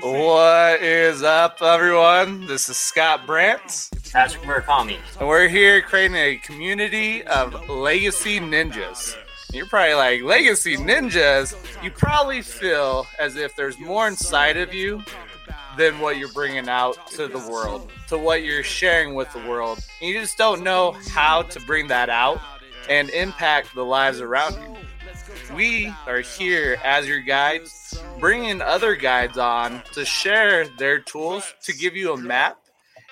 What is up, everyone? This is Scott Brandt. Patrick Murakami. And we're here creating a community of legacy ninjas. You're probably like, Legacy ninjas? You probably feel as if there's more inside of you than what you're bringing out to the world, to what you're sharing with the world. And you just don't know how to bring that out and impact the lives around you. We are here as your guides, bringing other guides on to share their tools, to give you a map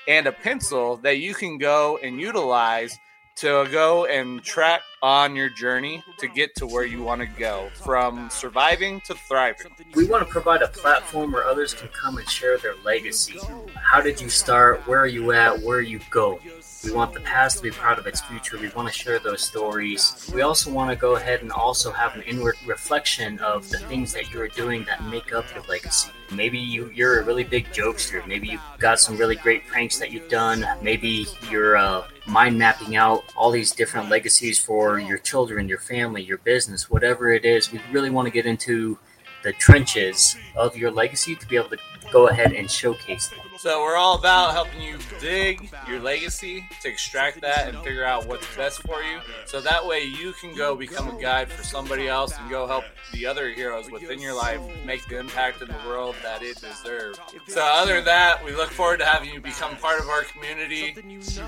and a pencil that you can go and utilize to go and track on your journey to get to where you want to go from surviving to thriving. We want to provide a platform where others can come and share their legacy. How did you start? Where are you at? Where are you go? We want the past to be proud of its future. We want to share those stories. We also want to go ahead and also have an inward reflection of the things that you are doing that make up your legacy. Maybe you, you're a really big jokester. Maybe you've got some really great pranks that you've done. Maybe you're uh, mind mapping out all these different legacies for your children, your family, your business, whatever it is. We really want to get into the trenches of your legacy to be able to go ahead and showcase them. So we're all about helping you dig your legacy to extract that and figure out what's best for you. So that way you can go become a guide for somebody else and go help the other heroes within your life make the impact in the world that it deserves. So other than that, we look forward to having you become part of our community,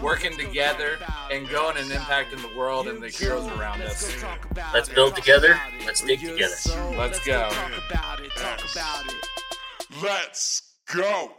working together and going and impacting the world and the heroes around us. Let's build together. Let's dig together. Let's go. Let's go.